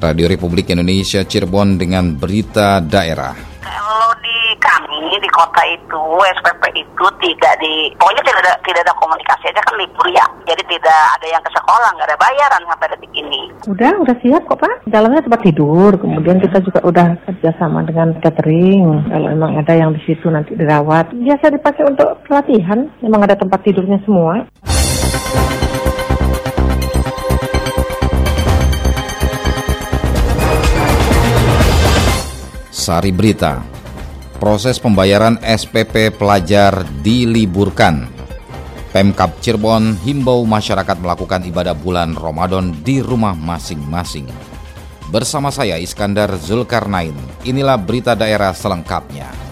Radio Republik Indonesia Cirebon dengan berita daerah. Kalau di kami di kota itu SPP itu tidak di pokoknya tidak ada tidak ada komunikasi aja kan libur ya. Jadi tidak ada yang ke sekolah, nggak ada bayaran sampai detik ini. Udah, udah siap kok Pak. Dalamnya tempat tidur. Kemudian kita juga udah kerjasama dengan catering. Kalau emang ada yang di situ nanti dirawat. Biasa dipakai untuk pelatihan. Memang ada tempat tidurnya semua. Sari Berita. Proses pembayaran SPP pelajar diliburkan. Pemkap Cirebon himbau masyarakat melakukan ibadah bulan Ramadan di rumah masing-masing. Bersama saya Iskandar Zulkarnain. Inilah berita daerah selengkapnya.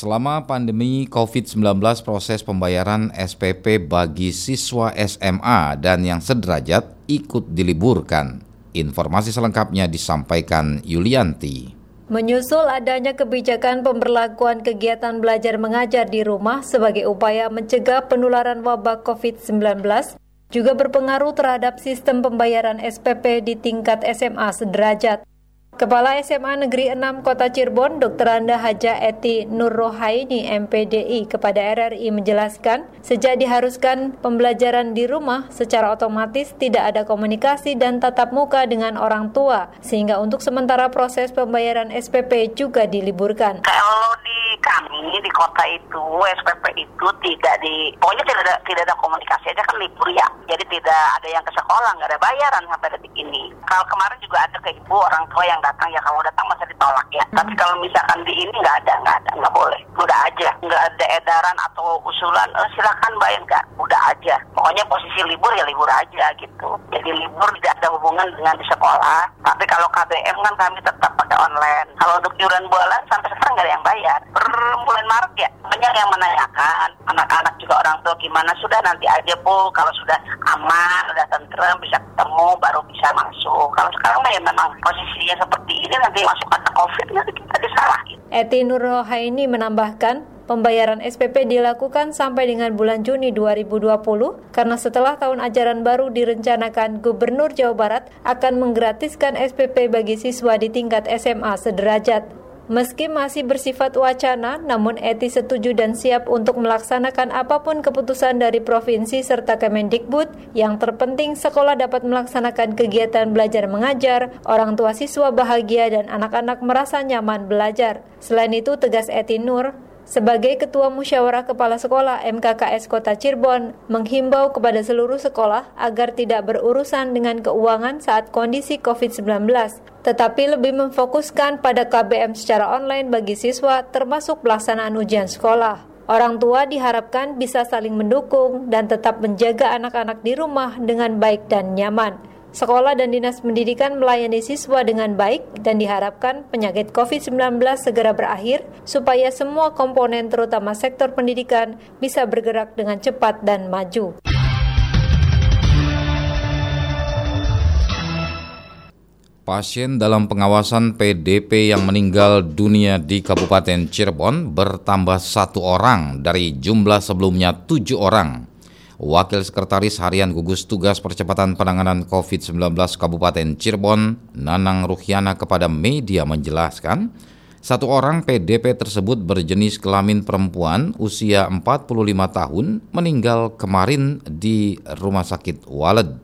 Selama pandemi COVID-19, proses pembayaran SPP bagi siswa SMA dan yang sederajat ikut diliburkan. Informasi selengkapnya disampaikan Yulianti. Menyusul adanya kebijakan pemberlakuan kegiatan belajar mengajar di rumah sebagai upaya mencegah penularan wabah COVID-19, juga berpengaruh terhadap sistem pembayaran SPP di tingkat SMA sederajat. Kepala SMA Negeri 6 Kota Cirebon, Dr. Anda Haja Eti Nur Rohaini MPDI kepada RRI menjelaskan, sejak diharuskan pembelajaran di rumah, secara otomatis tidak ada komunikasi dan tatap muka dengan orang tua, sehingga untuk sementara proses pembayaran SPP juga diliburkan. Kalau di kami di kota itu SPP itu tidak di pokoknya tidak ada tidak ada komunikasi aja kan libur ya. Jadi tidak ada yang ke sekolah, nggak ada bayaran sampai detik ini. Kalau kemarin juga ada ke ibu orang tua yang datang ya kalau datang masa ditolak ya. Hmm. Tapi kalau misalkan di ini nggak ada, nggak ada, nggak boleh. Udah aja, nggak ada edaran atau usulan, eh, silakan bayar nggak. Udah aja. Pokoknya posisi libur ya libur aja gitu. Jadi libur tidak ada hubungan dengan di sekolah. Tapi kalau KBM kan kami tetap pakai online. Kalau untuk iuran bulan sampai sekarang nggak ada yang bayar. Per bulan Maret ya banyak yang menanyakan anak-anak juga orang tua gimana sudah nanti aja bu kalau sudah aman udah tentrem bisa ketemu baru bisa masuk kalau sekarang ya memang posisinya seperti ini nanti masuk kata covid nanti kita disalahin Eti Nurrohaini menambahkan Pembayaran SPP dilakukan sampai dengan bulan Juni 2020 karena setelah tahun ajaran baru direncanakan Gubernur Jawa Barat akan menggratiskan SPP bagi siswa di tingkat SMA sederajat. Meski masih bersifat wacana, namun Eti setuju dan siap untuk melaksanakan apa pun keputusan dari provinsi serta Kemendikbud. Yang terpenting sekolah dapat melaksanakan kegiatan belajar mengajar, orang tua siswa bahagia dan anak-anak merasa nyaman belajar. Selain itu, tegas Eti Nur, sebagai Ketua Musyawarah Kepala Sekolah MKKS Kota Cirebon, menghimbau kepada seluruh sekolah agar tidak berurusan dengan keuangan saat kondisi COVID-19, tetapi lebih memfokuskan pada KBM secara online bagi siswa termasuk pelaksanaan ujian sekolah. Orang tua diharapkan bisa saling mendukung dan tetap menjaga anak-anak di rumah dengan baik dan nyaman. Sekolah dan dinas pendidikan melayani siswa dengan baik dan diharapkan penyakit COVID-19 segera berakhir supaya semua komponen terutama sektor pendidikan bisa bergerak dengan cepat dan maju. Pasien dalam pengawasan PDP yang meninggal dunia di Kabupaten Cirebon bertambah satu orang dari jumlah sebelumnya tujuh orang. Wakil Sekretaris Harian Gugus Tugas Percepatan Penanganan COVID-19 Kabupaten Cirebon, Nanang Ruhiana kepada media menjelaskan, satu orang PDP tersebut berjenis kelamin perempuan usia 45 tahun meninggal kemarin di Rumah Sakit Waled.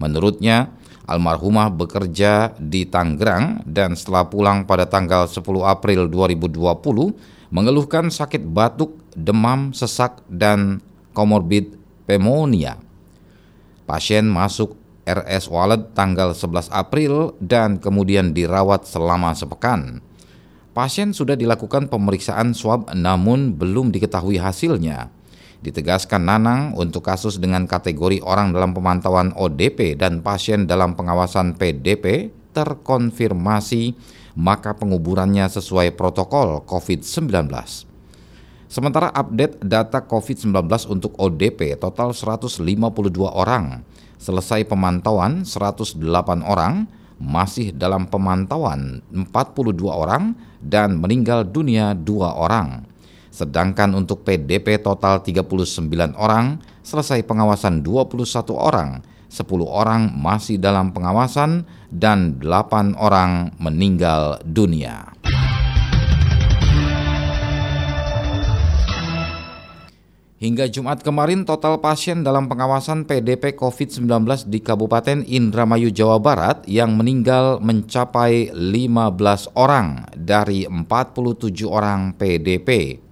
Menurutnya, almarhumah bekerja di Tangerang dan setelah pulang pada tanggal 10 April 2020 mengeluhkan sakit batuk, demam, sesak, dan komorbid pneumonia. Pasien masuk RS Wallet tanggal 11 April dan kemudian dirawat selama sepekan. Pasien sudah dilakukan pemeriksaan swab namun belum diketahui hasilnya. Ditegaskan Nanang untuk kasus dengan kategori orang dalam pemantauan ODP dan pasien dalam pengawasan PDP terkonfirmasi maka penguburannya sesuai protokol COVID-19. Sementara update data COVID-19 untuk ODP total 152 orang, selesai pemantauan 108 orang, masih dalam pemantauan 42 orang, dan meninggal dunia 2 orang. Sedangkan untuk PDP total 39 orang, selesai pengawasan 21 orang, 10 orang masih dalam pengawasan dan 8 orang meninggal dunia. Hingga Jumat kemarin total pasien dalam pengawasan PDP COVID-19 di Kabupaten Indramayu Jawa Barat yang meninggal mencapai 15 orang dari 47 orang PDP.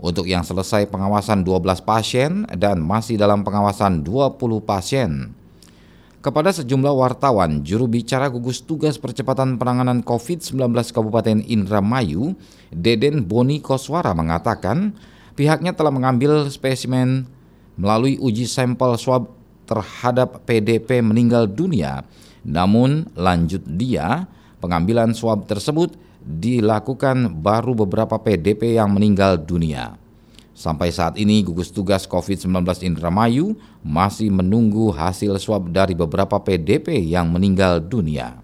Untuk yang selesai pengawasan 12 pasien dan masih dalam pengawasan 20 pasien. Kepada sejumlah wartawan, juru bicara gugus tugas percepatan penanganan COVID-19 Kabupaten Indramayu, Deden Boni Koswara mengatakan, Pihaknya telah mengambil spesimen melalui uji sampel swab terhadap PDP meninggal dunia. Namun lanjut dia, pengambilan swab tersebut dilakukan baru beberapa PDP yang meninggal dunia. Sampai saat ini gugus tugas COVID-19 Indramayu masih menunggu hasil swab dari beberapa PDP yang meninggal dunia.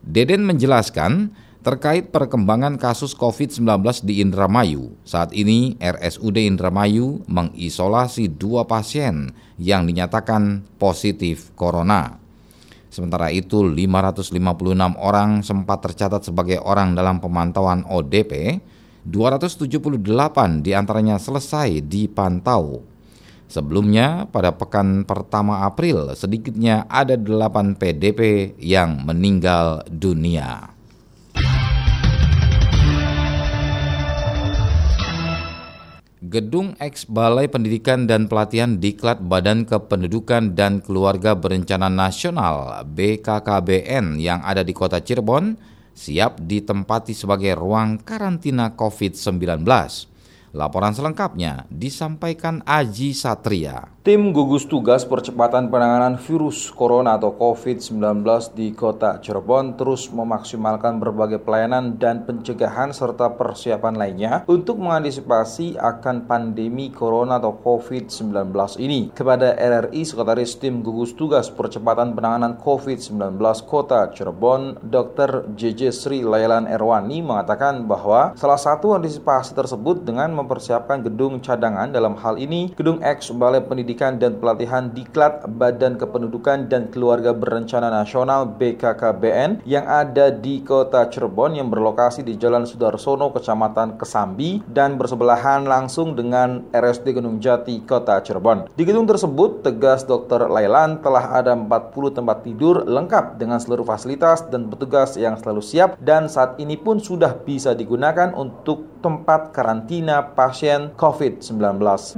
Deden menjelaskan, Terkait perkembangan kasus COVID-19 di Indramayu, saat ini RSUD Indramayu mengisolasi dua pasien yang dinyatakan positif corona. Sementara itu 556 orang sempat tercatat sebagai orang dalam pemantauan ODP, 278 di antaranya selesai dipantau. Sebelumnya, pada pekan pertama April, sedikitnya ada 8 PDP yang meninggal dunia. Gedung X Balai Pendidikan dan Pelatihan Diklat Badan Kependudukan dan Keluarga Berencana Nasional BKKBN yang ada di kota Cirebon siap ditempati sebagai ruang karantina COVID-19. Laporan selengkapnya disampaikan Aji Satria. Tim gugus tugas percepatan penanganan virus corona atau COVID-19 di kota Cirebon terus memaksimalkan berbagai pelayanan dan pencegahan serta persiapan lainnya untuk mengantisipasi akan pandemi corona atau COVID-19 ini. Kepada RRI, Sekretaris Tim Gugus Tugas Percepatan Penanganan COVID-19 Kota Cirebon, Dr. JJ Sri Lailan Erwani mengatakan bahwa salah satu antisipasi tersebut dengan mempersiapkan gedung cadangan dalam hal ini gedung X Balai Pendidikan dan Pelatihan Diklat Badan Kependudukan dan Keluarga Berencana Nasional BKKBN yang ada di Kota Cirebon yang berlokasi di Jalan Sudarsono Kecamatan Kesambi dan bersebelahan langsung dengan RSD Gunung Jati Kota Cirebon. Di gedung tersebut tegas Dr. Lailan telah ada 40 tempat tidur lengkap dengan seluruh fasilitas dan petugas yang selalu siap dan saat ini pun sudah bisa digunakan untuk tempat karantina pasien COVID-19.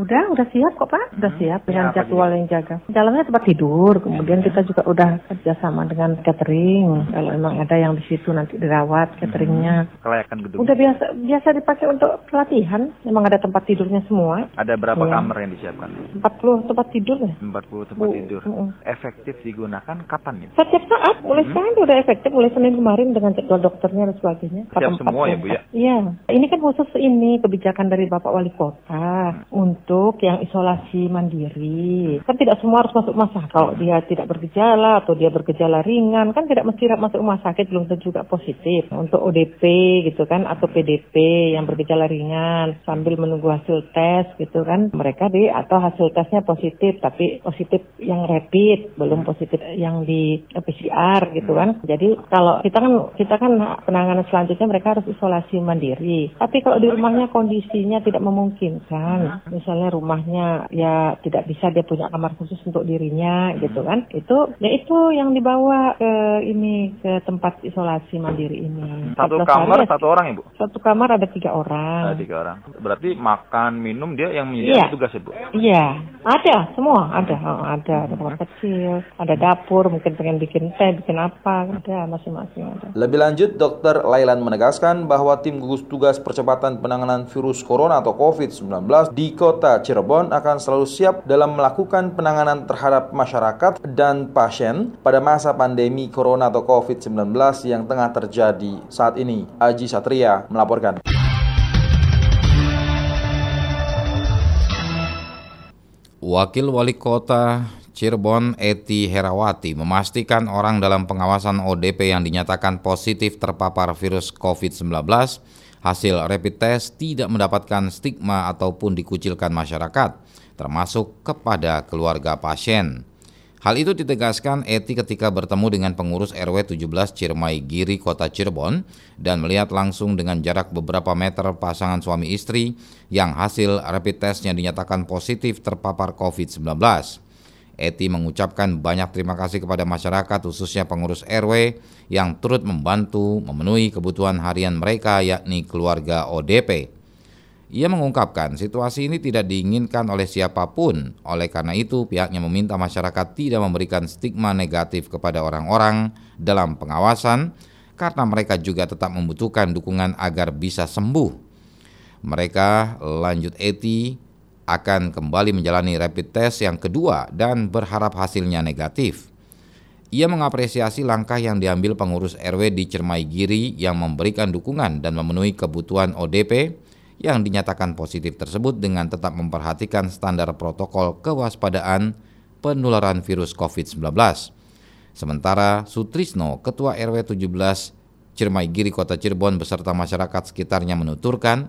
Udah, udah siap kok Pak, udah hmm. siap dengan ya, jadwal yang jaga. Dalamnya tempat tidur, kemudian kita juga udah kerjasama dengan catering. Kalau emang ada yang di situ nanti dirawat cateringnya. Hmm. Kelayakan gedung. Udah biasa biasa dipakai untuk pelatihan. Emang ada tempat tidurnya semua. Ada berapa ya. kamar yang disiapkan? 40 tempat tidur ya. 40 tempat Bu, tidur. Uh, uh. Efektif digunakan kapan ya? Setiap saat, mulai hmm. sekarang udah efektif. Mulai Senin kemarin dengan jadwal dokternya dan sebagainya. Siap semua ya Bu ya? Iya. Ini kan khusus ini kebijakan dari Bapak Wali Kota untuk yang isolasi mandiri. Kan tidak semua harus masuk rumah sakit. Kalau dia tidak bergejala atau dia bergejala ringan, kan tidak mesti masuk rumah sakit belum tentu juga positif. Untuk ODP gitu kan atau PDP yang bergejala ringan sambil menunggu hasil tes gitu kan mereka di atau hasil tesnya positif tapi positif yang rapid belum positif yang di PCR gitu kan. Jadi kalau kita kan kita kan penanganan selanjutnya mereka harus isolasi mandiri. Tapi kalau di rumahnya kondisinya tidak memungkinkan, misalnya rumahnya ya tidak bisa dia punya kamar khusus untuk dirinya gitu kan, itu ya itu yang dibawa ke ini ke tempat isolasi mandiri ini. Satu kamar hari, satu orang ibu? Satu kamar ada tiga orang. Ada tiga orang. Berarti makan minum dia yang menyediakan iya. tugas ibu? Iya, ada semua ada, oh, ada ada kamar kecil, ada dapur, mungkin pengen bikin teh, bikin apa, ada masing-masing ada. Lebih lanjut, Dokter Lailan menegaskan bahwa tim gugus tugas percepatan penanganan virus corona atau COVID-19 di kota Cirebon akan selalu siap dalam melakukan penanganan terhadap masyarakat dan pasien pada masa pandemi corona atau COVID-19 yang tengah terjadi saat ini. Aji Satria melaporkan. Wakil Wali Kota Cirebon Eti Herawati memastikan orang dalam pengawasan ODP yang dinyatakan positif terpapar virus COVID-19 hasil rapid test tidak mendapatkan stigma ataupun dikucilkan masyarakat, termasuk kepada keluarga pasien. Hal itu ditegaskan Eti ketika bertemu dengan pengurus RW 17 Ciremai Giri Kota Cirebon dan melihat langsung dengan jarak beberapa meter pasangan suami istri yang hasil rapid testnya dinyatakan positif terpapar COVID-19. Eti mengucapkan banyak terima kasih kepada masyarakat khususnya pengurus RW yang turut membantu memenuhi kebutuhan harian mereka yakni keluarga ODP. Ia mengungkapkan situasi ini tidak diinginkan oleh siapa pun. Oleh karena itu, pihaknya meminta masyarakat tidak memberikan stigma negatif kepada orang-orang dalam pengawasan karena mereka juga tetap membutuhkan dukungan agar bisa sembuh. Mereka lanjut Eti akan kembali menjalani rapid test yang kedua dan berharap hasilnya negatif. Ia mengapresiasi langkah yang diambil pengurus RW di Cermai Giri yang memberikan dukungan dan memenuhi kebutuhan ODP yang dinyatakan positif tersebut dengan tetap memperhatikan standar protokol kewaspadaan penularan virus COVID-19. Sementara Sutrisno, Ketua RW 17 Ciremai Giri Kota Cirebon beserta masyarakat sekitarnya menuturkan,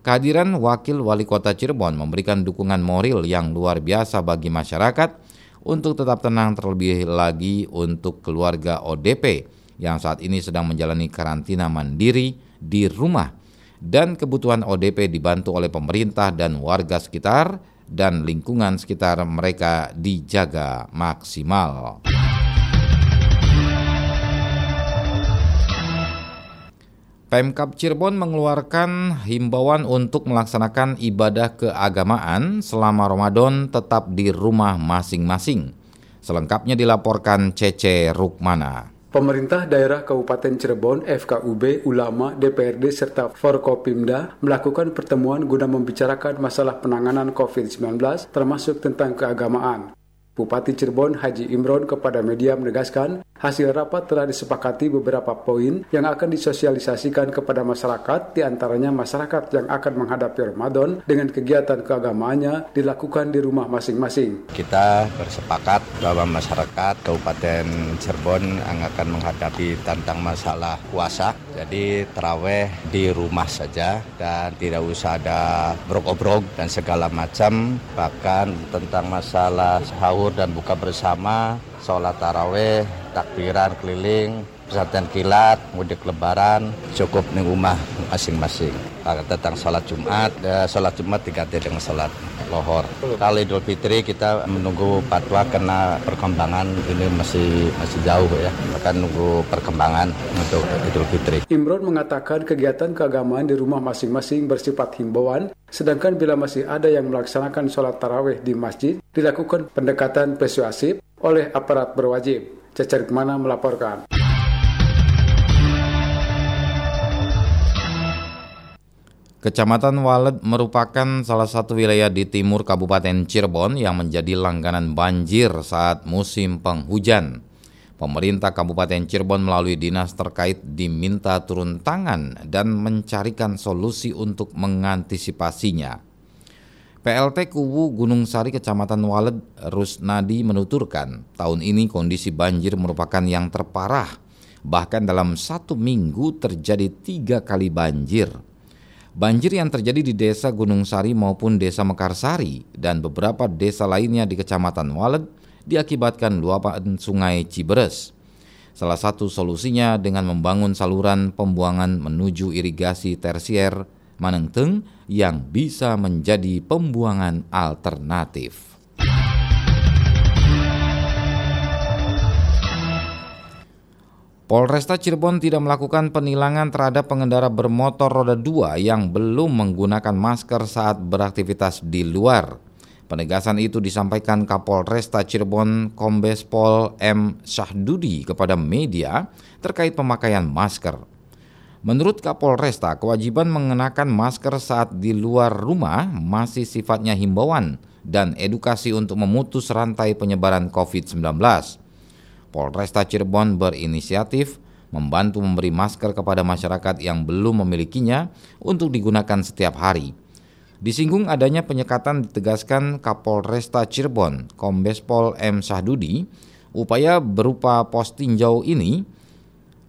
kehadiran Wakil Wali Kota Cirebon memberikan dukungan moral yang luar biasa bagi masyarakat untuk tetap tenang terlebih lagi untuk keluarga ODP yang saat ini sedang menjalani karantina mandiri di rumah dan kebutuhan ODP dibantu oleh pemerintah dan warga sekitar dan lingkungan sekitar mereka dijaga maksimal. Pemkap Cirebon mengeluarkan himbauan untuk melaksanakan ibadah keagamaan selama Ramadan tetap di rumah masing-masing. Selengkapnya dilaporkan Cece Rukmana. Pemerintah daerah Kabupaten Cirebon, FKUB, ulama, DPRD, serta Forkopimda melakukan pertemuan guna membicarakan masalah penanganan COVID-19 termasuk tentang keagamaan. Bupati Cirebon Haji Imron kepada media menegaskan hasil rapat telah disepakati beberapa poin yang akan disosialisasikan kepada masyarakat, di antaranya masyarakat yang akan menghadapi Ramadan dengan kegiatan keagamaannya dilakukan di rumah masing-masing. Kita bersepakat bahwa masyarakat Kabupaten Cirebon yang akan menghadapi tentang masalah puasa, jadi terawih di rumah saja dan tidak usah ada brok-obrok dan segala macam, bahkan tentang masalah sahur dan buka bersama, sholat taraweh, takbiran keliling, pesantren kilat, mudik lebaran, cukup di rumah masing-masing. Tentang sholat Jumat, ya, sholat Jumat diganti dengan sholat lohor. Kali Idul Fitri kita menunggu fatwa karena perkembangan ini masih masih jauh ya. Akan nunggu perkembangan untuk Idul Fitri. Imron mengatakan kegiatan keagamaan di rumah masing-masing bersifat himbauan, sedangkan bila masih ada yang melaksanakan sholat taraweh di masjid, dilakukan pendekatan persuasif oleh aparat berwajib. Cecer Ke mana melaporkan. Kecamatan Walet merupakan salah satu wilayah di timur Kabupaten Cirebon yang menjadi langganan banjir saat musim penghujan. Pemerintah Kabupaten Cirebon melalui dinas terkait diminta turun tangan dan mencarikan solusi untuk mengantisipasinya. PLT Kuwu Gunung Sari Kecamatan Walet Rusnadi menuturkan tahun ini kondisi banjir merupakan yang terparah. Bahkan dalam satu minggu terjadi tiga kali banjir. Banjir yang terjadi di desa Gunung Sari maupun desa Mekarsari dan beberapa desa lainnya di Kecamatan Walet diakibatkan luapan sungai Ciberes. Salah satu solusinya dengan membangun saluran pembuangan menuju irigasi tersier Manengteng yang bisa menjadi pembuangan alternatif. Polresta Cirebon tidak melakukan penilangan terhadap pengendara bermotor roda 2 yang belum menggunakan masker saat beraktivitas di luar. Penegasan itu disampaikan Kapolresta Cirebon Kombes Pol M. Syahdudi kepada media terkait pemakaian masker. Menurut Kapolresta, kewajiban mengenakan masker saat di luar rumah masih sifatnya himbauan dan edukasi untuk memutus rantai penyebaran COVID-19. Polresta Cirebon berinisiatif membantu memberi masker kepada masyarakat yang belum memilikinya untuk digunakan setiap hari. Disinggung adanya penyekatan ditegaskan Kapolresta Cirebon, Kombes Pol M. Sahdudi, upaya berupa pos tinjau ini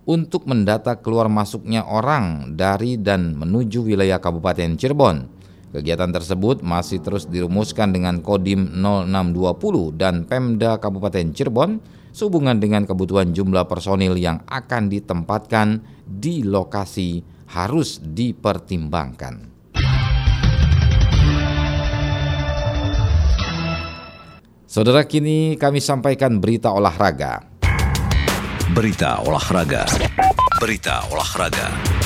untuk mendata keluar masuknya orang dari dan menuju wilayah Kabupaten Cirebon. Kegiatan tersebut masih terus dirumuskan dengan Kodim 0620 dan Pemda Kabupaten Cirebon sehubungan dengan kebutuhan jumlah personil yang akan ditempatkan di lokasi harus dipertimbangkan. Saudara kini kami sampaikan berita olahraga. Berita olahraga. Berita olahraga.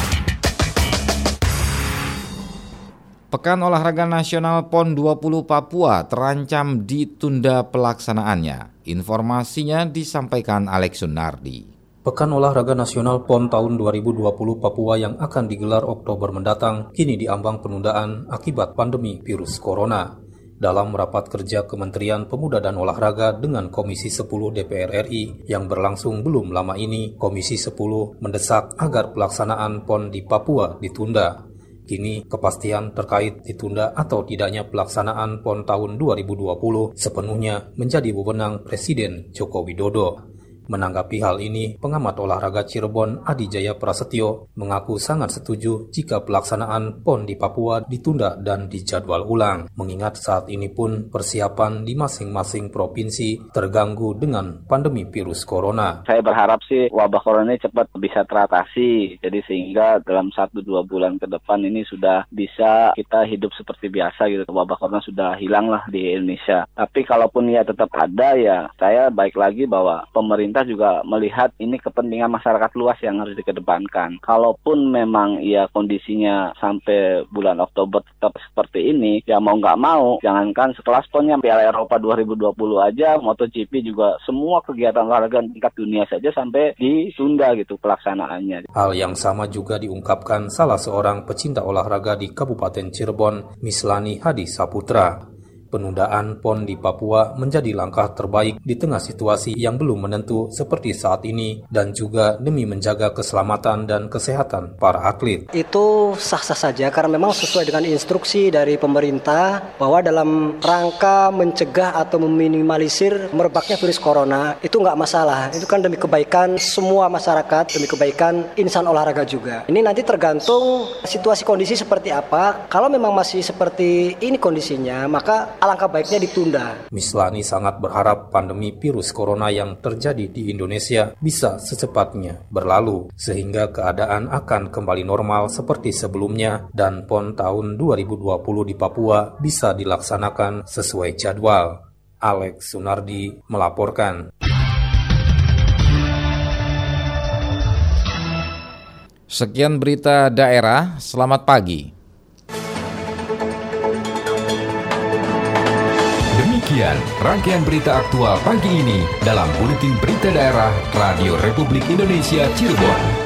Pekan Olahraga Nasional PON 20 Papua terancam ditunda pelaksanaannya. Informasinya disampaikan Alex Sunardi. Pekan Olahraga Nasional PON tahun 2020 Papua yang akan digelar Oktober mendatang kini diambang penundaan akibat pandemi virus corona dalam rapat kerja Kementerian Pemuda dan Olahraga dengan Komisi 10 DPR RI yang berlangsung belum lama ini, Komisi 10 mendesak agar pelaksanaan PON di Papua ditunda. Kini kepastian terkait ditunda atau tidaknya pelaksanaan PON tahun 2020 sepenuhnya menjadi wewenang Presiden Joko Widodo. Menanggapi hal ini, pengamat olahraga Cirebon Adi Jaya Prasetyo mengaku sangat setuju jika pelaksanaan PON di Papua ditunda dan dijadwal ulang, mengingat saat ini pun persiapan di masing-masing provinsi terganggu dengan pandemi virus corona. Saya berharap sih wabah corona ini cepat bisa teratasi, jadi sehingga dalam satu dua bulan ke depan ini sudah bisa kita hidup seperti biasa gitu. Wabah corona sudah hilang lah di Indonesia. Tapi kalaupun ya tetap ada ya, saya baik lagi bahwa pemerintah pemerintah juga melihat ini kepentingan masyarakat luas yang harus dikedepankan. Kalaupun memang ya kondisinya sampai bulan Oktober tetap seperti ini, ya mau nggak mau, jangankan sekelas ponnya Piala Eropa 2020 aja, MotoGP juga semua kegiatan olahraga tingkat dunia saja sampai ditunda gitu pelaksanaannya. Hal yang sama juga diungkapkan salah seorang pecinta olahraga di Kabupaten Cirebon, Mislani Hadi Saputra. Penundaan PON di Papua menjadi langkah terbaik di tengah situasi yang belum menentu seperti saat ini dan juga demi menjaga keselamatan dan kesehatan para atlet. Itu sah-sah saja karena memang sesuai dengan instruksi dari pemerintah bahwa dalam rangka mencegah atau meminimalisir merebaknya virus corona itu nggak masalah. Itu kan demi kebaikan semua masyarakat, demi kebaikan insan olahraga juga. Ini nanti tergantung situasi kondisi seperti apa. Kalau memang masih seperti ini kondisinya, maka alangkah baiknya ditunda. Mislani sangat berharap pandemi virus corona yang terjadi di Indonesia bisa secepatnya berlalu sehingga keadaan akan kembali normal seperti sebelumnya dan PON tahun 2020 di Papua bisa dilaksanakan sesuai jadwal. Alex Sunardi melaporkan. Sekian berita daerah, selamat pagi. Demikian rangkaian berita aktual pagi ini dalam Buletin Berita Daerah Radio Republik Indonesia Cirebon.